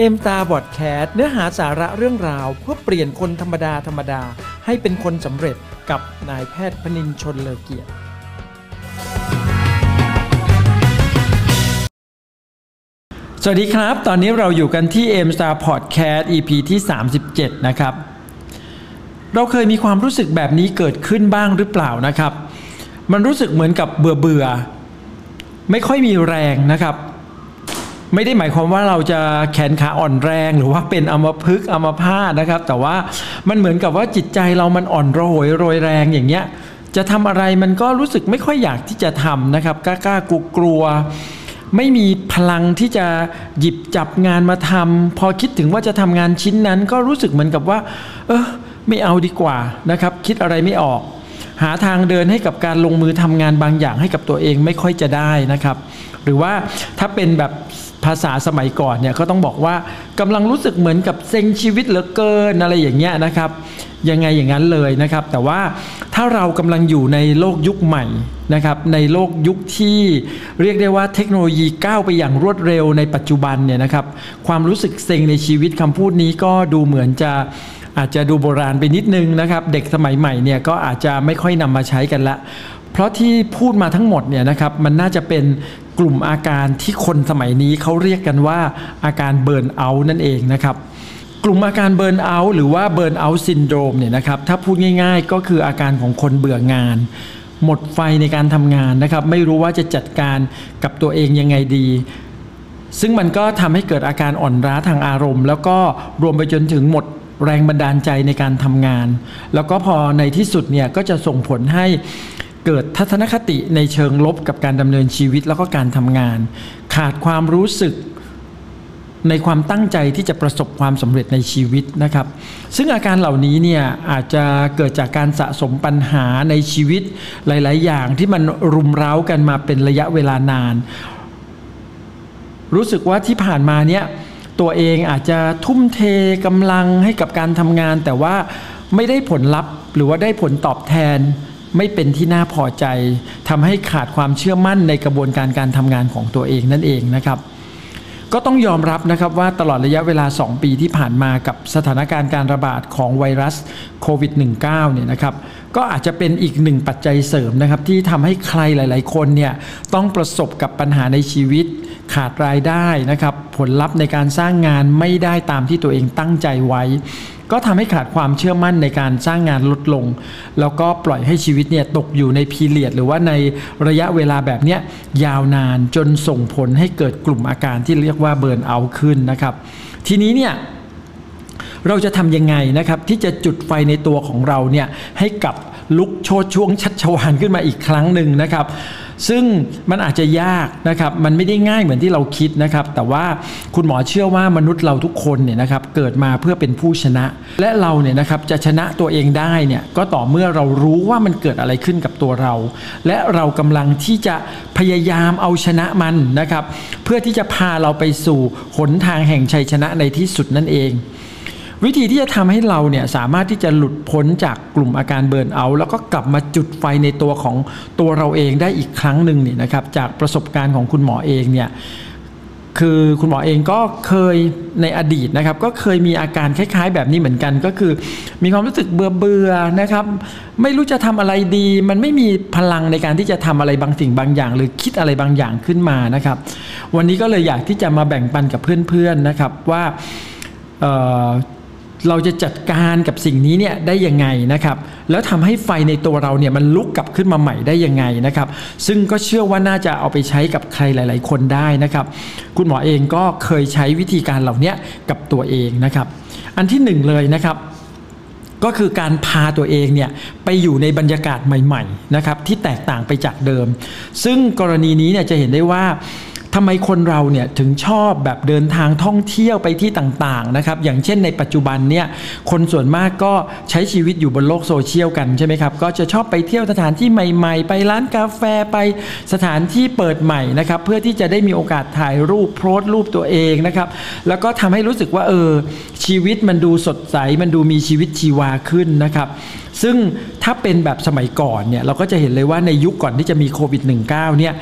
เอ็มตาบอดแคสเนื้อหาสาระเรื่องราว เพื่อเปลี่ยนคนธรรมดาธรรมดา ให้เป็นคนสำเร็จกับนายแพทย์พนินชนเลอเกียรติ สวัสดีครับ ตอนนี้เราอยู่กันที่ M Star Podcast EP ที่ 37 นะครับ เราเคยมีความรู้สึกแบบนี้เกิดขึ้นบ้างหรือเปล่านะครับ มันรู้สึกเหมือนกับเบื่อเบื่อไม่ค่อยมีแรงนะครับ ไม่ได้หมายความว่าเราจะแขนขาอ่อนแรงหรือว่าเป็นอัมพฤกษ์อัมพาตนะครับ แต่ว่ามันเหมือนกับว่าจิตใจเรามันอ่อนระหยโรยแรงอย่างเงี้ยจะทำอะไรมันก็รู้สึกไม่ค่อยอยากที่จะทำนะครับกล้ากล้ากลัวกลัวไม่มีพลังที่จะหยิบจับงานมาทำพอคิดถึงว่าจะทำงานชิ้นนั้น ก็รู้สึกเหมือนกับว่า เออไม่เอาดีกว่านะครับ คิดอะไรไม่ออก หาทางเดินให้กับการลงมือทำงานบางอย่างให้กับตัวเองไม่ค่อยจะได้นะครับ หรือว่าถ้าเป็นแบบ ภาษาสมัยก่อนเนี่ยก็ต้องบอกว่ากำลังรู้สึกเหมือนกับเซ็งชีวิตเหลือเกินอะไรอย่างเงี้ยนะครับยังไงอย่างนั้นเลยนะครับ แต่ว่าถ้าเรากำลังอยู่ในโลกยุคใหม่นะครับในโลกยุคที่เรียกได้ว่าเทคโนโลยีก้าวไปอย่างรวดเร็วในปัจจุบันเนี่ยนะครับความรู้สึกเซ็งในชีวิตคำพูดนี้ก็ดูเหมือนจะอาจจะดูโบราณไปนิดนึงนะครับ เด็กสมัยใหม่เนี่ยก็อาจจะไม่ค่อยนำมาใช้กันละ เพราะที่พูดมาทั้งหมดเนี่ยนะครับมันน่าจะเป็นกลุ่มอาการที่คนสมัยนี้เขาเรียกกันว่าอาการ burnout นั่นเองนะครับกลุ่มอาการ burnout หรือว่า burnout syndrome เนี่ยนะครับถ้าพูดง่ายๆ ก็คืออาการของคนเบื่องาน หมดไฟในการทำงานนะครับไม่รู้ว่าจะจัดการกับตัวเองยังไงดีซึ่งมันก็ทำให้เกิดอาการอ่อนล้าทางอารมณ์ แล้วก็รวมไปจนถึงหมดแรงบันดาลใจในการทำงาน แล้วก็พอในที่สุดเนี่ยก็จะส่งผลให้ เกิดทัศนคติในเชิงลบกับการดำเนินชีวิตแล้วก็การทำงาน ขาดความรู้สึกในความตั้งใจที่จะประสบความสำเร็จในชีวิตนะครับ ซึ่งอาการเหล่านี้เนี่ยอาจจะเกิดจากการสะสมปัญหาในชีวิตหลาย ๆ อย่างที่มันรุมเร้ากันมาเป็นระยะเวลานาน รู้สึกว่าที่ผ่านมาเนี่ยตัวเองอาจจะทุ่มเทกำลังให้กับการทำงาน แต่ว่าไม่ได้ผลลัพธ์หรือว่าได้ผลตอบแทน ไม่เป็นที่น่าพอใจทำให้ขาดความเชื่อมั่นในกระบวนการการทำงานของตัวเองนั่นเองนะครับก็ต้องยอมรับนะครับว่าตลอดระยะเวลา 2 ปีที่ผ่านมากับสถานการณ์การระบาดของไวรัสโควิด -19 เนี่ยนะครับก็อาจจะเป็นอีกหนึ่งปัจจัยเสริมนะครับที่ทำให้ใครหลาย ๆ คนเนี่ยต้องประสบกับปัญหาในชีวิต ขาดรายได้นะครับผลลัพธ์ในการสร้างงานไม่ได้ตามที่ตัวเองตั้งใจไว้ ก็ทำให้ขาดความเชื่อมั่นในการสร้างงานลดลง แล้วก็ปล่อยให้ชีวิตเนี่ยตกอยู่ในพีเรียด หรือว่าในระยะเวลาแบบเนี้ยยาวนานจนส่งผลให้เกิดกลุ่มอาการที่เรียกว่าเบิร์นเอาขึ้นนะครับ ทีนี้เนี่ยเราจะทำยังไงนะครับที่จะจุดไฟในตัวของเราเนี่ยให้กับลุกโชดช่วงชัดชวานขึ้นมาอีกครั้งหนึ่งนะครับ ซึ่งมันอาจจะยากนะครับมันไม่ได้ง่ายเหมือนที่เราคิดนะครับ แต่ว่าคุณหมอเชื่อว่ามนุษย์เราทุกคนเนี่ยนะครับเกิดมาเพื่อเป็นผู้ชนะ และเราเนี่ยนะครับจะชนะตัวเองได้เนี่ยก็ต่อเมื่อเรารู้ว่ามันเกิดอะไรขึ้นกับตัวเรา และเรากำลังที่จะพยายามเอาชนะมันนะครับ เพื่อที่จะพาเราไปสู่หนทางแห่งชัยชนะในที่สุดนั่นเอง วิธีที่จะทำให้เราเนี่ยสามารถที่จะหลุดพ้นจากกลุ่มอาการเบิร์นเอาท์แล้วก็กลับมาจุดไฟในตัวของตัวเราเองได้อีกครั้งหนึ่งเนี่ยนะครับจากประสบการณ์ของคุณหมอเองเนี่ยคือคุณหมอเองก็เคยในอดีตนะครับ ก็เคยมีอาการคล้ายๆ แบบนี้เหมือนกัน ก็คือ มีความรู้สึกเบื่อเบื่อๆนะครับ ไม่รู้จะทำอะไรดี มันไม่มีพลังในการที่จะทำอะไรบางสิ่งบางอย่าง หรือคิดอะไรบางอย่างขึ้นมานะครับ วันนี้ก็เลยอยากที่จะมาแบ่งปันกับเพื่อนๆนะครับว่า เราจะจัดการกับสิ่งนี้เนี่ยได้ยังไงนะครับ แล้วทำให้ไฟในตัวเราเนี่ยมันลุกกลับขึ้นมาใหม่ได้ยังไงนะครับ ซึ่งก็เชื่อว่าน่าจะเอาไปใช้กับใครหลาย ๆ คนได้นะครับ คุณหมอเองก็เคยใช้วิธีการเหล่านี้กับตัวเองนะครับ อันที่หนึ่งเลยนะครับก็คือการพาตัวเองเนี่ยไปอยู่ในบรรยากาศใหม่ๆนะครับที่แตกต่างไปจากเดิม ซึ่งกรณีนี้เนี่ยจะเห็นได้ว่า ทำไมคนเราเนี่ยถึงชอบแบบเดินทางท่องเที่ยวไปที่ต่างๆนะครับอย่างเช่นในปัจจุบันเนี่ยคนส่วนมากก็ใช้ชีวิตอยู่บนโลกโซเชียลกันใช่ไหมครับก็จะชอบไปเที่ยวสถานที่ใหม่ ๆ ไปร้านกาแฟไปสถานที่เปิดใหม่นะครับเพื่อที่จะได้มีโอกาสถ่ายรูปโพสต์รูปตัวเองนะครับแล้วก็ทำให้รู้สึกว่าเออชีวิตมันดูสดใสมันดูมีชีวิตชีวาขึ้นนะครับซึ่งถ้าเป็นแบบสมัยก่อนเนี่ยเราก็จะเห็นเลยว่าในยุคก่อนที่จะมีโควิด -19 เนี่ย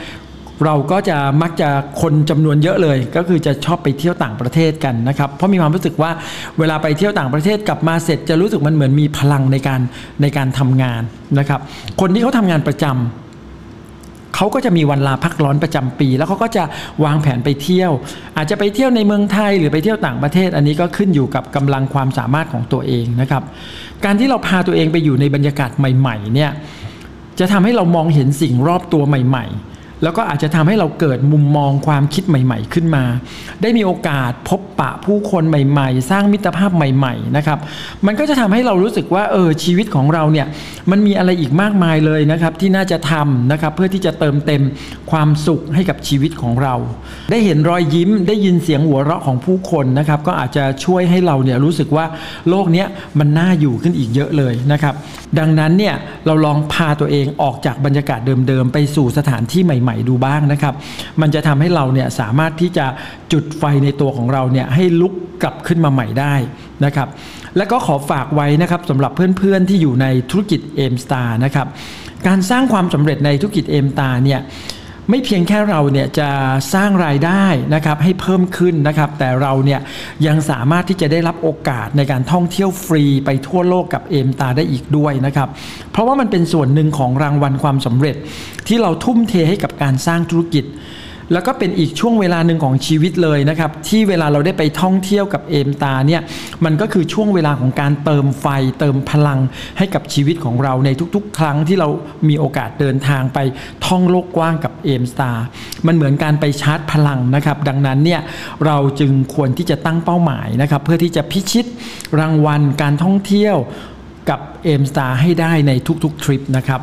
เราก็จะมักจะคนจำนวนเยอะเลย ก็คือจะชอบไปเที่ยวต่างประเทศกันนะครับ เพราะมีความรู้สึกว่าเวลาไปเที่ยวต่างประเทศกลับมาเสร็จจะรู้สึกมันเหมือนมีพลังในการในการทำงานนะครับ คนที่เขาทำงานประจำเขาก็จะมีวันลาพักร้อนประจำปี แล้วเขาก็จะวางแผนไปเที่ยว อาจจะไปเที่ยวในเมืองไทยหรือไปเที่ยวต่างประเทศ อันนี้ก็ขึ้นอยู่กับกำลังความสามารถของตัวเองนะครับ การที่เราพาตัวเองไปอยู่ในบรรยากาศใหม่ ๆ เนี่ยจะทำให้เรามองเห็นสิ่งรอบตัวใหม่ ๆ แล้วก็อาจจะทำให้เราเกิดมุมมองความคิดใหม่ ๆ ขึ้นมา ได้มีโอกาสพบปะผู้คนใหม่ ๆ สร้างมิตรภาพใหม่ ๆ นะครับ มันก็จะทำให้เรารู้สึกว่าเออชีวิตของเราเนี่ยมันมีอะไรอีกมากมายเลยนะครับ ที่น่าจะทำนะครับเพื่อที่จะเติมเต็มความสุขให้กับชีวิตของเรา ได้เห็นรอยยิ้มได้ยินเสียงหัวเราะของผู้คนนะครับ ก็อาจจะช่วยให้เราเนี่ยรู้สึกว่าโลกนี้มันน่าอยู่ขึ้นอีกเยอะเลยนะครับ ดังนั้นเนี่ยเราลองพาตัวเองออกจากบรรยากาศเดิมๆไปสู่สถานที่ใหม่หม่ๆดูบ้างนะครับ มันจะทำให้เราเนี่ยสามารถที่จะจุดไฟในตัวของเราเนี่ยให้ลุกกลับขึ้นมาใหม่ได้นะครับ และก็ขอฝากไว้นะครับสำหรับเพื่อนๆที่อยู่ในธุรกิจเอมสตาร์นะครับ การสร้างความสำเร็จในธุรกิจเอมตาเนี่ย ไม่เพียงแค่เราเนี่ยจะสร้างรายได้นะครับให้เพิ่มขึ้นนะครับ แต่เราเนี่ยยังสามารถที่จะได้รับโอกาสในการท่องเที่ยวฟรีไปทั่วโลกกับเอมตาได้อีกด้วยนะครับ เพราะว่ามันเป็นส่วนหนึ่งของรางวัลความสำเร็จที่เราทุ่มเทให้กับการสร้างธุรกิจ แล้วก็เป็นอีกช่วงเวลาหนึ่งของชีวิตเลยนะครับ ที่เวลาเราได้ไปท่องเที่ยวกับเอมตาเนี่ยมันก็คือช่วงเวลาของการเติมไฟ เติมพลังให้กับชีวิตของเราในทุกๆ ครั้งที่เรามีโอกาสเดินทางไปท่องโลกกว้างกับเอมสตามันเหมือนการไปชาร์จพลังนะครับ ดังนั้นเนี่ยเราจึงควรที่จะตั้งเป้าหมายนะครับ เพื่อที่จะพิชิตรางวัลการท่องเที่ยวกับเอมสตาให้ได้ในทุกๆทริปนะครับ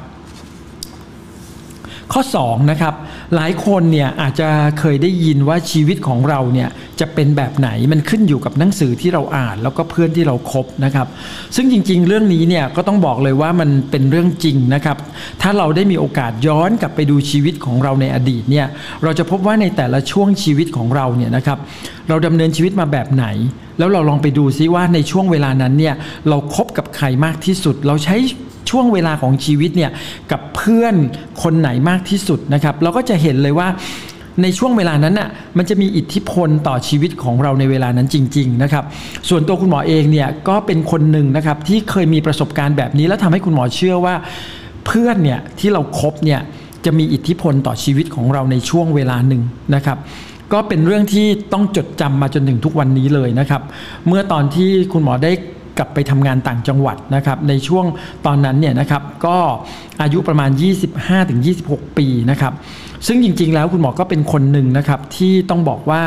ข้อ2นะครับหลายคนเนี่ยอาจจะเคยได้ยินว่าชีวิตของเราเนี่ยจะเป็นแบบไหนมันขึ้นอยู่กับหนังสือที่เราอ่าน แล้วก็เพื่อนที่เราครบนะครับ ซึ่งจริง ๆ เรื่องนี้เนี่ยก็ต้องบอกเลยว่ามันเป็นเรื่องจริงนะครับ ถ้าเราได้มีโอกาสย้อนกลับไปดูชีวิตของเราในอดีตเนี่ยเราจะพบว่าในแต่ละช่วงชีวิตของเราเนี่ยนะครับเราดำเนินชีวิตมาแบบไหน แล้วเราลองไปดูซิว่าในช่วงเวลานั้นเนี่ยเราครบกับใครมากที่สุดเราใช้ ช่วงเวลาของชีวิตเนี่ยกับเพื่อนคนไหนมากที่สุดนะครับเราก็จะเห็นเลยว่าในช่วงเวลานั้นน่ะมันจะมีอิทธิพลต่อชีวิตของเราในเวลานั้นจริง ๆ นะครับ ส่วนตัวคุณหมอเองเนี่ยก็เป็นคนหนึ่งนะครับที่เคยมีประสบการณ์แบบนี้ แล้วทำให้คุณหมอเชื่อว่า เพื่อนเนี่ยที่เราครบเนี่ยจะมีอิทธิพลต่อชีวิตของเราในช่วงเวลาหนึ่งนะครับ ก็เป็นเรื่องที่ต้องจดจำมาจนถึงทุกวันนี้เลยนะครับ เมื่อตอนที่คุณหมอได้ กลับไปทำงานต่างจังหวัดนะครับในช่วงตอนนั้นเนี่ยนะครับก็อายุประมาณ 25-26 ปีนะครับซึ่งจริงๆแล้วคุณหมอก็เป็นคนหนึ่งนะครับที่ต้องบอกว่า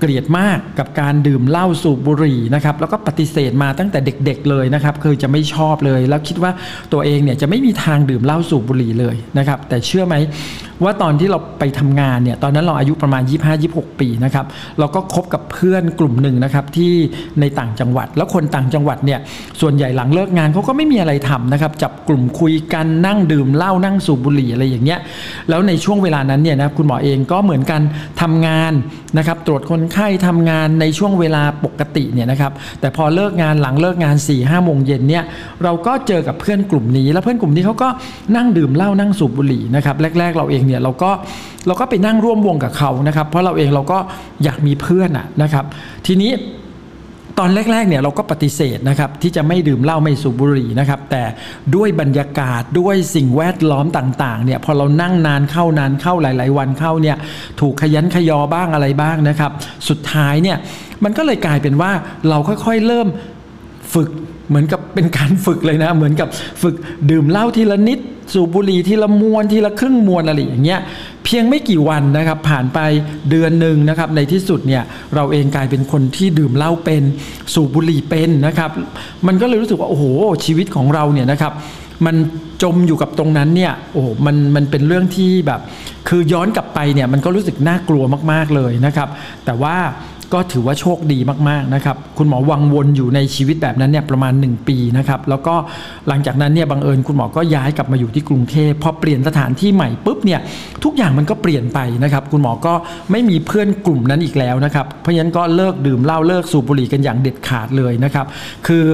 เกลียดมากกับการดื่มเหล้าสูบบุหรี่นะครับแล้วก็ปฏิเสธมาตั้งแต่เด็กๆเลยนะครับคือจะไม่ชอบเลย แล้วคิดว่าตัวเองเนี่ยจะไม่มีทางดื่มเหล้าสูบบุหรี่เลยนะครับแต่เชื่อไหมว่าตอนที่เราไปทำงานเนี่ยตอนนั้นเราอายุประมาณ 25-26 ปีนะครับเราก็คบกับเพื่อนกลุ่มหนึ่งนะครับที่ในต่างจังหวัด แล้วคนต่างจังหวัดเนี่ยส่วนใหญ่หลังเลิกงานเขาก็ไม่มีอะไรทำนะครับจับกลุ่มคุยกันนั่งดื่มเหล้านั่งสูบบุหรี่อะไรอย่างเงี้ยแล้วในช่วงเวลานั้นเนี่ยนะคุณหมอเองก็เหมือนกันทำงานนะครับตรวจคนไข้ทำงานในช่วงเวลาปกติเนี่ยนะครับแต่พอเลิกงานหลังเลิกงาน4ี่ห้าโมงเย็นเนี่ยเราก็เจอกับเพื่อนกลุ่มนี้ แล้วเพื่อนกลุ่มนี้เขาก็นั่งดื่มเหล้านั่งสูบบุหรี่นะครับแรก ๆ เราเองเนี่ยเราก็เราก็ไปนั่งร่วมวงกับเขานะครับ เพราะเราเองเราก็อยากมีเพื่อนอะนะครับ ทีนี้ตอนแรกๆเนี่ยเราก็ปฏิเสธนะครับที่จะไม่ดื่มเหล้าไม่สูบบุหรี่นะครับแต่ด้วยบรรยากาศด้วยสิ่งแวดล้อมต่างๆเนี่ยพอเรานั่งนานเข้านานเข้าหลาย ๆ วันเข้าเนี่ยถูกขยันขยอบ้างอะไรบ้างนะครับ สุดท้ายเนี่ยมันก็เลยกลายเป็นว่าเราค่อยๆเริ่มฝึกเหมือนกับเป็นการฝึกเลยนะ เหมือนกับฝึกดื่มเหล้าทีละนิด สูบบุหรี่ทีละมวนทีละครึ่งมวนอะไรอย่างเงี้ยเพียงไม่กี่วันนะครับ ผ่านไปเดือนหนึ่งนะครับ ในที่สุดเนี่ยเราเองกลายเป็นคนที่ดื่มเหล้าเป็นสูบบุหรี่เป็นนะครับ มันก็เลยรู้สึกว่าโอ้โหชีวิตของเราเนี่ยนะครับ มันจมอยู่กับตรงนั้นเนี่ยโอ้โหมันมันเป็นเรื่องที่แบบ คือย้อนกลับไปเนี่ยมันก็รู้สึกน่ากลัวมากๆเลยนะครับ แต่ว่า ก็ถือว่าโชคดีมากๆนะครับคุณหมอวังวนอยู่ในชีวิตแบบนั้นเนี่ยประมาณ 1 ปีนะครับแล้วก็หลังจากนั้นเนี่ยบังเอิญคุณหมอก็ย้ายกลับมาอยู่ที่กรุงเทพพอเปลี่ยนสถานที่ใหม่ปุ๊บเนี่ยทุกอย่างมันก็เปลี่ยนไปนะครับคุณหมอก็ไม่มีเพื่อนกลุ่มนั้นอีกแล้วนะครับเพราะฉะนั้นก็เลิกดื่มเหล้าเลิกสูบบุหรี่กันอย่างเด็ดขาดเลยนะครับคือ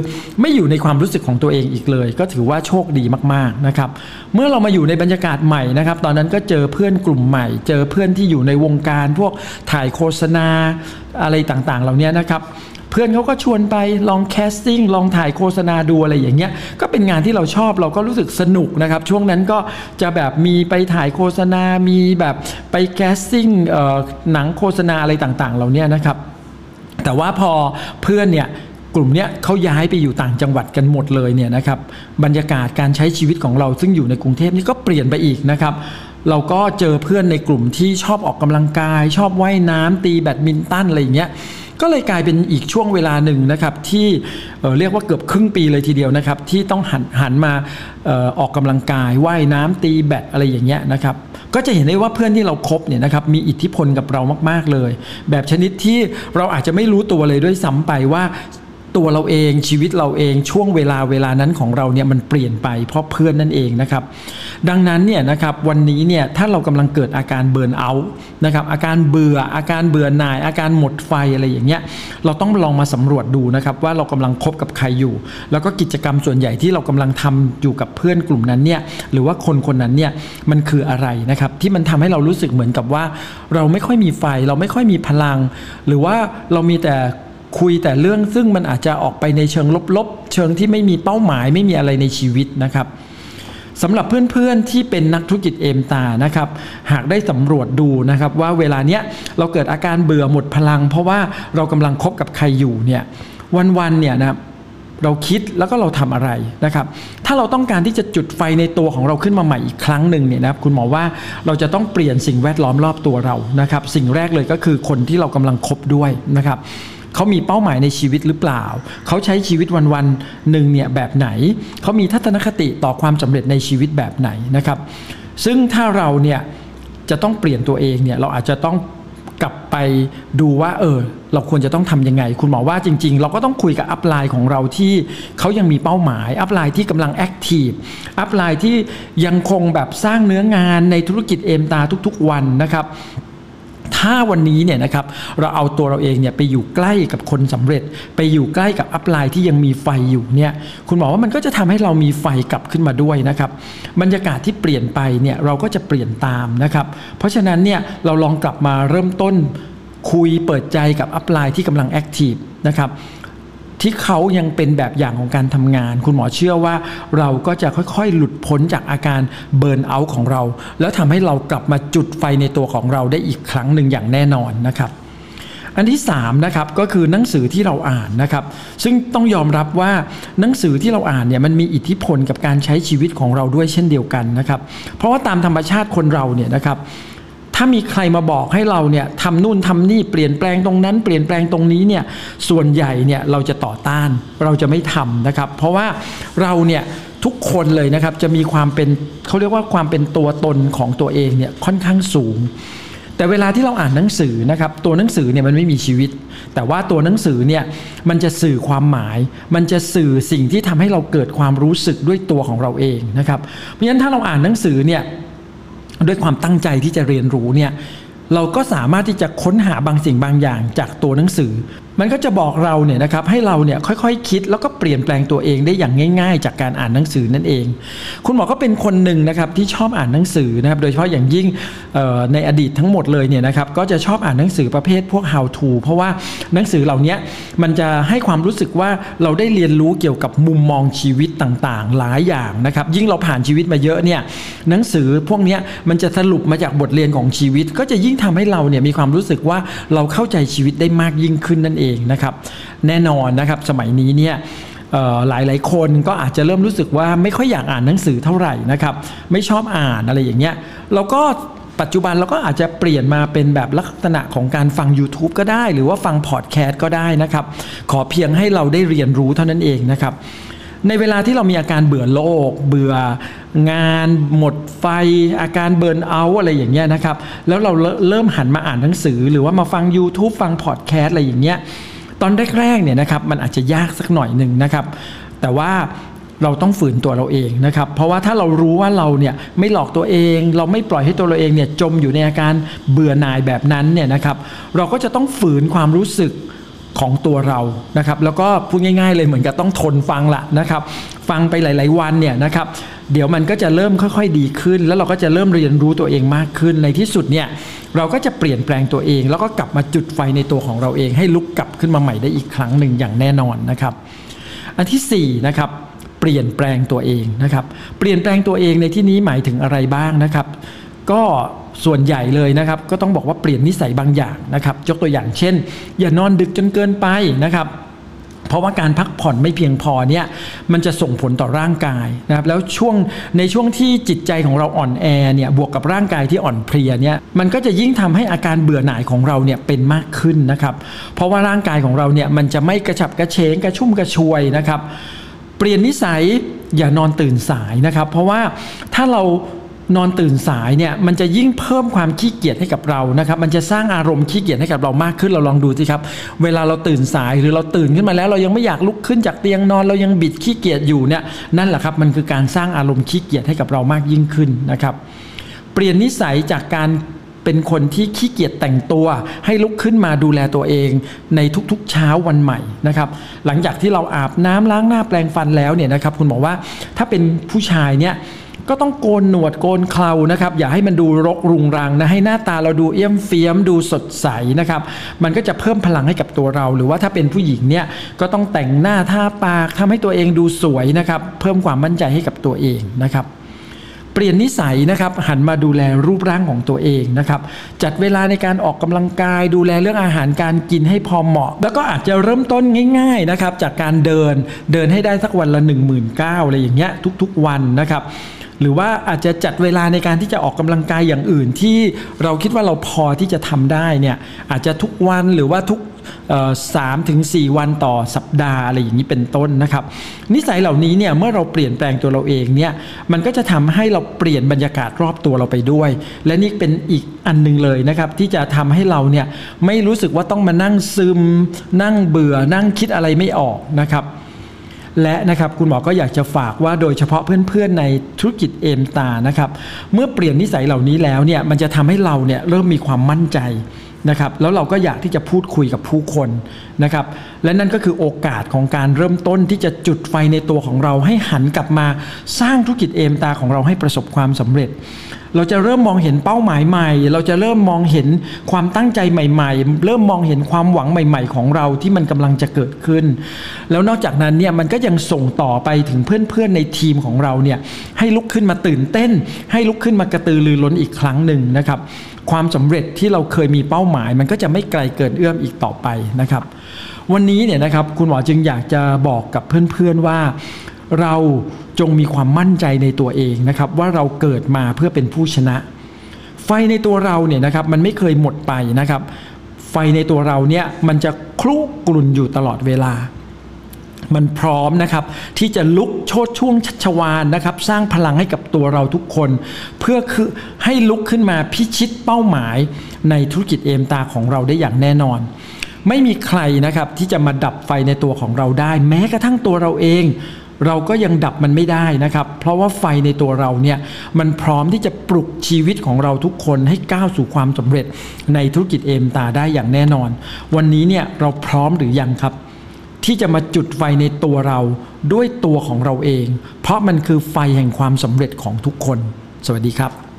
ไม่อยู่ในความรู้สึกของตัวเองอีกเลย ก็ถือว่าโชคดีมากๆนะครับเมื่อเรามาอยู่ในบรรยากาศใหม่นะครับตอนนั้นก็เจอเพื่อนกลุ่มใหม่ เจอเพื่อนที่อยู่ในวงการพวกถ่ายโฆษณาอะไรต่างๆ เหล่านี้นะครับเพื่อนเขาก็ชวนไปลอง casting ลองถ่ายโฆษณาดูอะไรอย่างเงี้ยก็เป็นงานที่เราชอบเราก็รู้สึกสนุกนะครับ ช่วงนั้นก็จะแบบมีไปถ่ายโฆษณา มีแบบไป casting หนังโฆษณาอะไรต่างๆ เหล่านี้นะครับ แต่ว่าพอเพื่อนเนี่ยกลุ่มเนี้ยเขาย้ายไปอยู่ต่างจังหวัดกันหมดเลยเนี่ยนะครับบรรยากาศการใช้ชีวิตของเราซึ่งอยู่ในกรุงเทพนี่ก็เปลี่ยนไปอีกนะครับ เราก็เจอเพื่อนในกลุ่มที่ชอบออกกำลังกาย ชอบว่ายน้ำตีแบดมินตันอะไรอย่างเงี้ยก็เลยกลายเป็นอีกช่วงเวลาหนึ่งนะครับที่เรียกว่าเกือบครึ่งปีเลยทีเดียวนะครับ ที่ต้องหันหันมาออออกกำลังกายว่ายน้ำตีแบดอะไรอย่างเงี้ยนะครับก็จะเห็นได้ว่าเพื่อนที่เราครบเนี่ยนะครับมีอิทธิพลกับเรามาก ๆเลย แบบชนิดที่เราอาจจะไม่รู้ตัวเลยด้วยซ้ำไปว่า ตัวเราเองชีวิตเราเองช่วงเวลาเวลานั้นของเราเนี่ยมันเปลี่ยนไปเพราะเพื่อนนั่นเองนะครับ ดังนั้นเนี่ยนะครับวันนี้เนี่ยถ้าเรากำลังเกิดอาการเบิร์นเอาท์นะครับอาการเบื่ออาการเบื่อหน่าย อาการหมดไฟอะไรอย่างเงี้ยเราต้องลองมาสำรวจดูนะครับว่าเรากำลังคบกับใครอยู่ แล้วก็กิจกรรมส่วนใหญ่ที่เรากำลังทำอยู่กับเพื่อนกลุ่มนั้นเนี่ยหรือว่าคนคนนั้นเนี่ยมันคืออะไรนะครับที่มันทำให้เรารู้สึกเหมือนกับว่า เราไม่ค่อยมีไฟ เราไม่ค่อยมีพลัง หรือว่าเรามีแต่ คุยแต่เรื่องซึ่งมันอาจจะออกไปในเชิงลบๆ เชิงที่ไม่มีเป้าหมายไม่มีอะไรในชีวิตนะครับสำหรับเพื่อนๆที่เป็นนักธุรกิจเอมตานะครับ หากได้สำรวจดูนะครับว่าเวลาเนี้ยเราเกิดอาการเบื่อหมดพลัง เพราะว่าเรากำลังคบกับใครอยู่เนี่ยวันๆเนี่ยนะเราคิดแล้วก็เราทำอะไรนะครับ ถ้าเราต้องการที่จะจุดไฟในตัวของเราขึ้นมาใหม่อีกครั้งหนึ่งเนี่ยนะครับคุณหมอว่าเราจะต้องเปลี่ยนสิ่งแวดล้อมรอบตัวเรานะครับ สิ่งแรกเลยก็คือคนที่เรากำลังคบด้วยนะครับ เขามีเป้าหมายในชีวิตหรือเปล่า เขาใช้ชีวิตวันๆหนึ่งเนี่ยแบบไหน เขามีทัศนคติต่อความสำเร็จในชีวิตแบบไหนนะครับ ซึ่งถ้าเราเนี่ยจะต้องเปลี่ยนตัวเองเนี่ยเราอาจจะต้องกลับไปดูว่าเออเราควรจะต้องทำยังไง คุณหมอว่าจริง ๆ เราก็ต้องคุยกับ upline ของเราที่เขายังมีเป้าหมาย upline ที่กำลัง active upline ที่ยังคงแบบสร้างเนื้องานในธุรกิจ Aimstar ทุกๆวันนะครับ ถ้าวันนี้เนี่ยนะครับเราเอาตัวเราเองเนี่ยไปอยู่ใกล้กับคนสำเร็จ ไปอยู่ใกล้กับ upline ที่ยังมีไฟอยู่เนี่ยคุณหมอว่ามันก็จะทำให้เรามีไฟกลับขึ้นมาด้วยนะครับบรรยากาศที่เปลี่ยนไปเนี่ยเราก็จะเปลี่ยนตามนะครับเพราะฉะนั้นเนี่ยเราลองกลับมาเริ่มต้นคุยเปิดใจกับอัพไลน์ที่กำลังแอคทีฟนะครับ ที่เขายังเป็นแบบอย่างของการทำงาน คุณหมอเชื่อว่าเราก็จะค่อยๆ หลุดพ้นจากอาการเบิร์นเอาท์ของเรา แล้วทำให้เรากลับมาจุดไฟในตัวของเราได้อีกครั้งหนึ่งอย่างแน่นอนนะครับอันที่3นะครับก็คือหนังสือที่เราอ่านนะครับ ซึ่งต้องยอมรับว่าหนังสือที่เราอ่านเนี่ยมันมีอิทธิพลกับการใช้ชีวิตของเราด้วยเช่นเดียวกันนะครับ เพราะว่าตามธรรมชาติคนเราเนี่ยนะครับ ถ้ามีใครมาบอกให้เราเนี่ยทำนู่นทำนี่เปลี่ยนแปลงตรงนั้น เปลี่ยนแปลงตรงนี้เนี่ยส่วนใหญ่เนี่ยเราจะต่อต้านเราจะไม่ทำนะครับ เพราะว่าเราเนี่ยทุกคนเลยนะครับจะมีความเป็นเขาเรียกว่าความเป็นตัวตนของตัวเองเนี่ยค่อนข้างสูง แต่เวลาที่เราอ่านหนังสือนะครับตัวหนังสือเนี่ยมันไม่มีชีวิต แต่ว่าตัวหนังสือเนี่ยมันจะสื่อความหมาย มันจะสื่อสิ่งที่ทำให้เราเกิดความรู้สึกด้วยตัวของเราเองนะครับเพราะฉะนั้นถ้าเราอ่านหนังสือเนี่ย ด้วยความตั้งใจที่จะเรียนรู้เนี่ยเราก็สามารถที่จะค้นหาบางสิ่งบางอย่างจากตัวหนังสือ มันก็จะบอกเราเนี่ยนะครับให้เราเนี่ยค่อยๆคิดแล้วก็เปลี่ยนแปลงตัวเองได้อย่างง่าย ๆ จากการอ่านหนังสือนั่นเอง คุณหมอก็เป็นคนหนึ่งนะครับที่ชอบอ่านหนังสือนะครับโดยเฉพาะอย่างยิ่งในอดีตทั้งหมดเลยเนี่ยนะครับก็จะชอบอ่านหนังสือประเภทพวก how to เพราะว่าหนังสือเหล่านี้มันจะให้ความรู้สึกว่าเราได้เรียนรู้เกี่ยวกับมุมมองชีวิตต่างๆ หลายอย่างนะครับยิ่งเราผ่านชีวิตมาเยอะเนี่ยหนังสือพวกนี้มันจะสรุปมาจากบทเรียนของชีวิต ก็จะยิ่งทำให้เราเนี่ยมีความรู้สึกว่าเราเข้าใจชีวิตได้มากยิ่งขึ้นนั่นเองนะครับ แน่นอนนะครับสมัยนี้เนี่ยหลายหลายคนก็อาจจะเริ่มรู้สึกว่าไม่ค่อยอยากอ่านหนังสือเท่าไหร่นะครับ ไม่ชอบอ่านอะไรอย่างเงี้ยเราก็ปัจจุบันเราก็อาจจะเปลี่ยนมาเป็นแบบลักษณะของการฟัง YouTube ก็ได้ หรือว่าฟังพอดแคสต์ก็ได้นะครับ ขอเพียงให้เราได้เรียนรู้เท่านั้นเองนะครับ ในเวลาที่เรามีอาการเบื่อโลก เบื่องานหมดไฟ อาการเบิร์นเอาอะไรอย่างเงี้ยนะครับ แล้วเราเริ่มหันมาอ่านหนังสือ หรือว่ามาฟัง YouTube ฟังพอดแคสต์อะไรอย่างเงี้ยตอนแรกๆเนี่ยนะครับมันอาจจะยากสักหน่อยหนึ่งนะครับ แต่ว่าเราต้องฝืนตัวเราเองนะครับ เพราะว่าถ้าเรารู้ว่าเราเนี่ยไม่หลอกตัวเอง เราไม่ปล่อยให้ตัวเราเองเนี่ยจมอยู่ในอาการเบื่อหน่ายแบบนั้นเนี่ยนะครับ เราก็จะต้องฝืนความรู้สึก ของตัวเรานะครับ แล้วก็พูดง่าย ๆ เลยเหมือนกับต้องทนฟังละนะครับ ฟังไปหลาย ๆ วันเนี่ยนะครับ เดี๋ยวมันก็จะเริ่มค่อย ๆ ดีขึ้น แล้วเราก็จะเริ่มเรียนรู้ตัวเองมากขึ้นในที่สุดเนี่ยเราก็จะเปลี่ยนแปลงตัวเอง แล้วก็กลับมาจุดไฟในตัวของเราเอง ให้ลุกกลับขึ้นมาใหม่ได้อีกครั้งหนึ่งอย่างแน่นอนนะครับ อันที่4นะครับเปลี่ยนแปลงตัวเองนะครับ เปลี่ยนแปลงตัวเองในที่นี้หมายถึงอะไรบ้างนะครับ ก็ส่วนใหญ่เลยนะครับ ก็ต้องบอกว่าเปลี่ยนนิสัยบางอย่างนะครับ ยกตัวอย่างเช่น อย่านอนดึกจนเกินไปนะครับเพราะว่าการพักผ่อนไม่เพียงพอเนี่ยมันจะส่งผลต่อร่างกายนะครับแล้วช่วงในช่วงที่จิตใจของเราอ่อนแอเนี่ยบวกกับร่างกายที่อ่อนเพลียเนี่ยมันก็จะยิ่งทำให้อาการเบื่อหน่ายของเราเนี่ยเป็นมากขึ้นนะครับ เพราะว่าร่างกายของเราเนี่ยมันจะไม่กระฉับกระเฉงกระชุ่มกระชวยนะครับ เปลี่ยนนิสัยอย่านอนตื่นสายนะครับ เพราะว่าถ้าเรา นอนตื่นสายเนี่ยมันจะยิ่งเพิ่มความขี้เกียจให้กับเรานะครับ มันจะสร้างอารมณ์ขี้เกียจให้กับเรามากขึ้นเราลองดูสิครับ เวลาเราตื่นสายหรือเราตื่นขึ้นมาแล้ว เรายังไม่อยากลุกขึ้นจากเตียงนอน เรายังบิดขี้เกียจอยู่เนี่ยนั่นแหละครับมันคือการสร้างอารมณ์ขี้เกียจให้กับเรามากยิ่งขึ้นนะครับ เปลี่ยนนิสัยจากการเป็นคนที่ขี้เกียจแต่งตัว ให้ลุกขึ้นมาดูแลตัวเองในทุกๆเช้าวันใหม่นะครับ หลังจากที่เราอาบน้ำล้างหน้าแปรงฟันแล้วเนี่ยนะครับ คุณบอกว่าถ้าเป็นผู้ชายเนี่ย ก็ต้องโกนหนวดโกนเครานะครับอย่าให้มันดูรกรุงรังนะให้หน้าตาเราดูเอี้ยมเฟี้ยมดูสดใสนะครับมันก็จะเพิ่มพลังให้กับตัวเรา หรือว่าถ้าเป็นผู้หญิงเนี่ยก็ต้องแต่งหน้าทาปากทำให้ตัวเองดูสวยนะครับเพิ่มความมั่นใจให้กับตัวเองนะครับเปลี่ยนนิสัยนะครับหันมาดูแลรูปร่างของตัวเองนะครับจัดเวลาในการออกกำลังกาย ดูแลเรื่องอาหารการกินให้พอเหมาะ แล้วก็อาจจะเริ่มต้นง่ายๆนะครับจากการเดินเดินให้ได้สักวันละ 1 9 0 0 0อะไรอย่างเงี้ยทุกๆวันนะครับ หรือว่าอาจจะจัดเวลาในการที่จะออกกำลังกายอย่างอื่นที่เราคิดว่าเราพอที่จะทำได้เนี่ยอาจจะทุกวันหรือว่าทุกสามถึงสี่วันต่อสัปดาห์อะไรอย่างนี้เป็นต้นนะครับ นิสัยเหล่านี้เนี่ยเมื่อเราเปลี่ยนแปลงตัวเราเองเนี่ยมันก็จะทำให้เราเปลี่ยนบรรยากาศรอบตัวเราไปด้วย และนี่เป็นอีกอันหนึงเลยนะครับที่จะทำให้เราเนี่ยไม่รู้สึกว่าต้องมานั่งซึม นั่งเบื่อนั่งคิดอะไรไม่ออกนะครับ และนะครับคุณหมอก็อยากจะฝากว่าโดยเฉพาะเพื่อนๆในธุรกิจเอมตานะครับเมื่อเปลี่ยนนิสัยเหล่านี้แล้วเนี่ยมันจะทำให้เราเนี่ยเริ่มมีความมั่นใจ นะครับแล้วเราก็อยากที่จะพูดคุยกับผู้คนนะครับและนั่นก็คือโอกาสของการเริ่มต้นที่จะจุดไฟในตัวของเราให้หันกลับมาสร้างธุรกิจเอมตาของเราให้ประสบความสำเร็จ เราจะเริ่มมองเห็นเป้าหมายใหม่ เราจะเริ่มมองเห็นความตั้งใจใหม่ๆ เริ่มมองเห็นความหวังใหม่ ๆ ของเราที่มันกำลังจะเกิดขึ้น แล้วนอกจากนั้นเนี่ยมันก็ยังส่งต่อไปถึงเพื่อนๆในทีมของเราเนี่ยให้ลุกขึ้นมาตื่นเต้น ให้ลุกขึ้นมากระตือรือร้นอีกครั้งหนึ่งนะครับ ความสำเร็จที่เราเคยมีเป้าหมาย มันก็จะไม่ไกลเกินเอื้อมอีกต่อไปนะครับ วันนี้เนี่ยนะครับคุณหมอจึงอยากจะบอกกับเพื่อนๆว่าเราจงมีความมั่นใจในตัวเองนะครับ ว่าเราเกิดมาเพื่อเป็นผู้ชนะ ไฟในตัวเราเนี่ยนะครับมันไม่เคยหมดไปนะครับ ไฟในตัวเราเนี่ยมันจะคลุกกลุ่นอยู่ตลอดเวลา มันพร้อมนะครับ ที่จะลุกโชดช่วงชัชวานนะครับ สร้างพลังให้กับตัวเราทุกคน เพื่อคือให้ลุกขึ้นมาพิชิตเป้าหมายในธุรกิจเอมตาของเราได้อย่างแน่นอน ไม่มีใครนะครับที่จะมาดับไฟในตัวของเราได้ แม้กระทั่งตัวเราเองเราก็ยังดับมันไม่ได้นะครับ เพราะว่าไฟในตัวเราเนี่ยมันพร้อมที่จะปลุกชีวิตของเราทุกคนให้ก้าวสู่ความสำเร็จในธุรกิจเอมตาได้อย่างแน่นอน วันนี้เนี่ยเราพร้อมหรือยังครับ ที่จะมาจุดไฟในตัวเราด้วยตัวของเราเอง เพราะมันคือไฟแห่งความสำเร็จของทุกคน สวัสดีครับ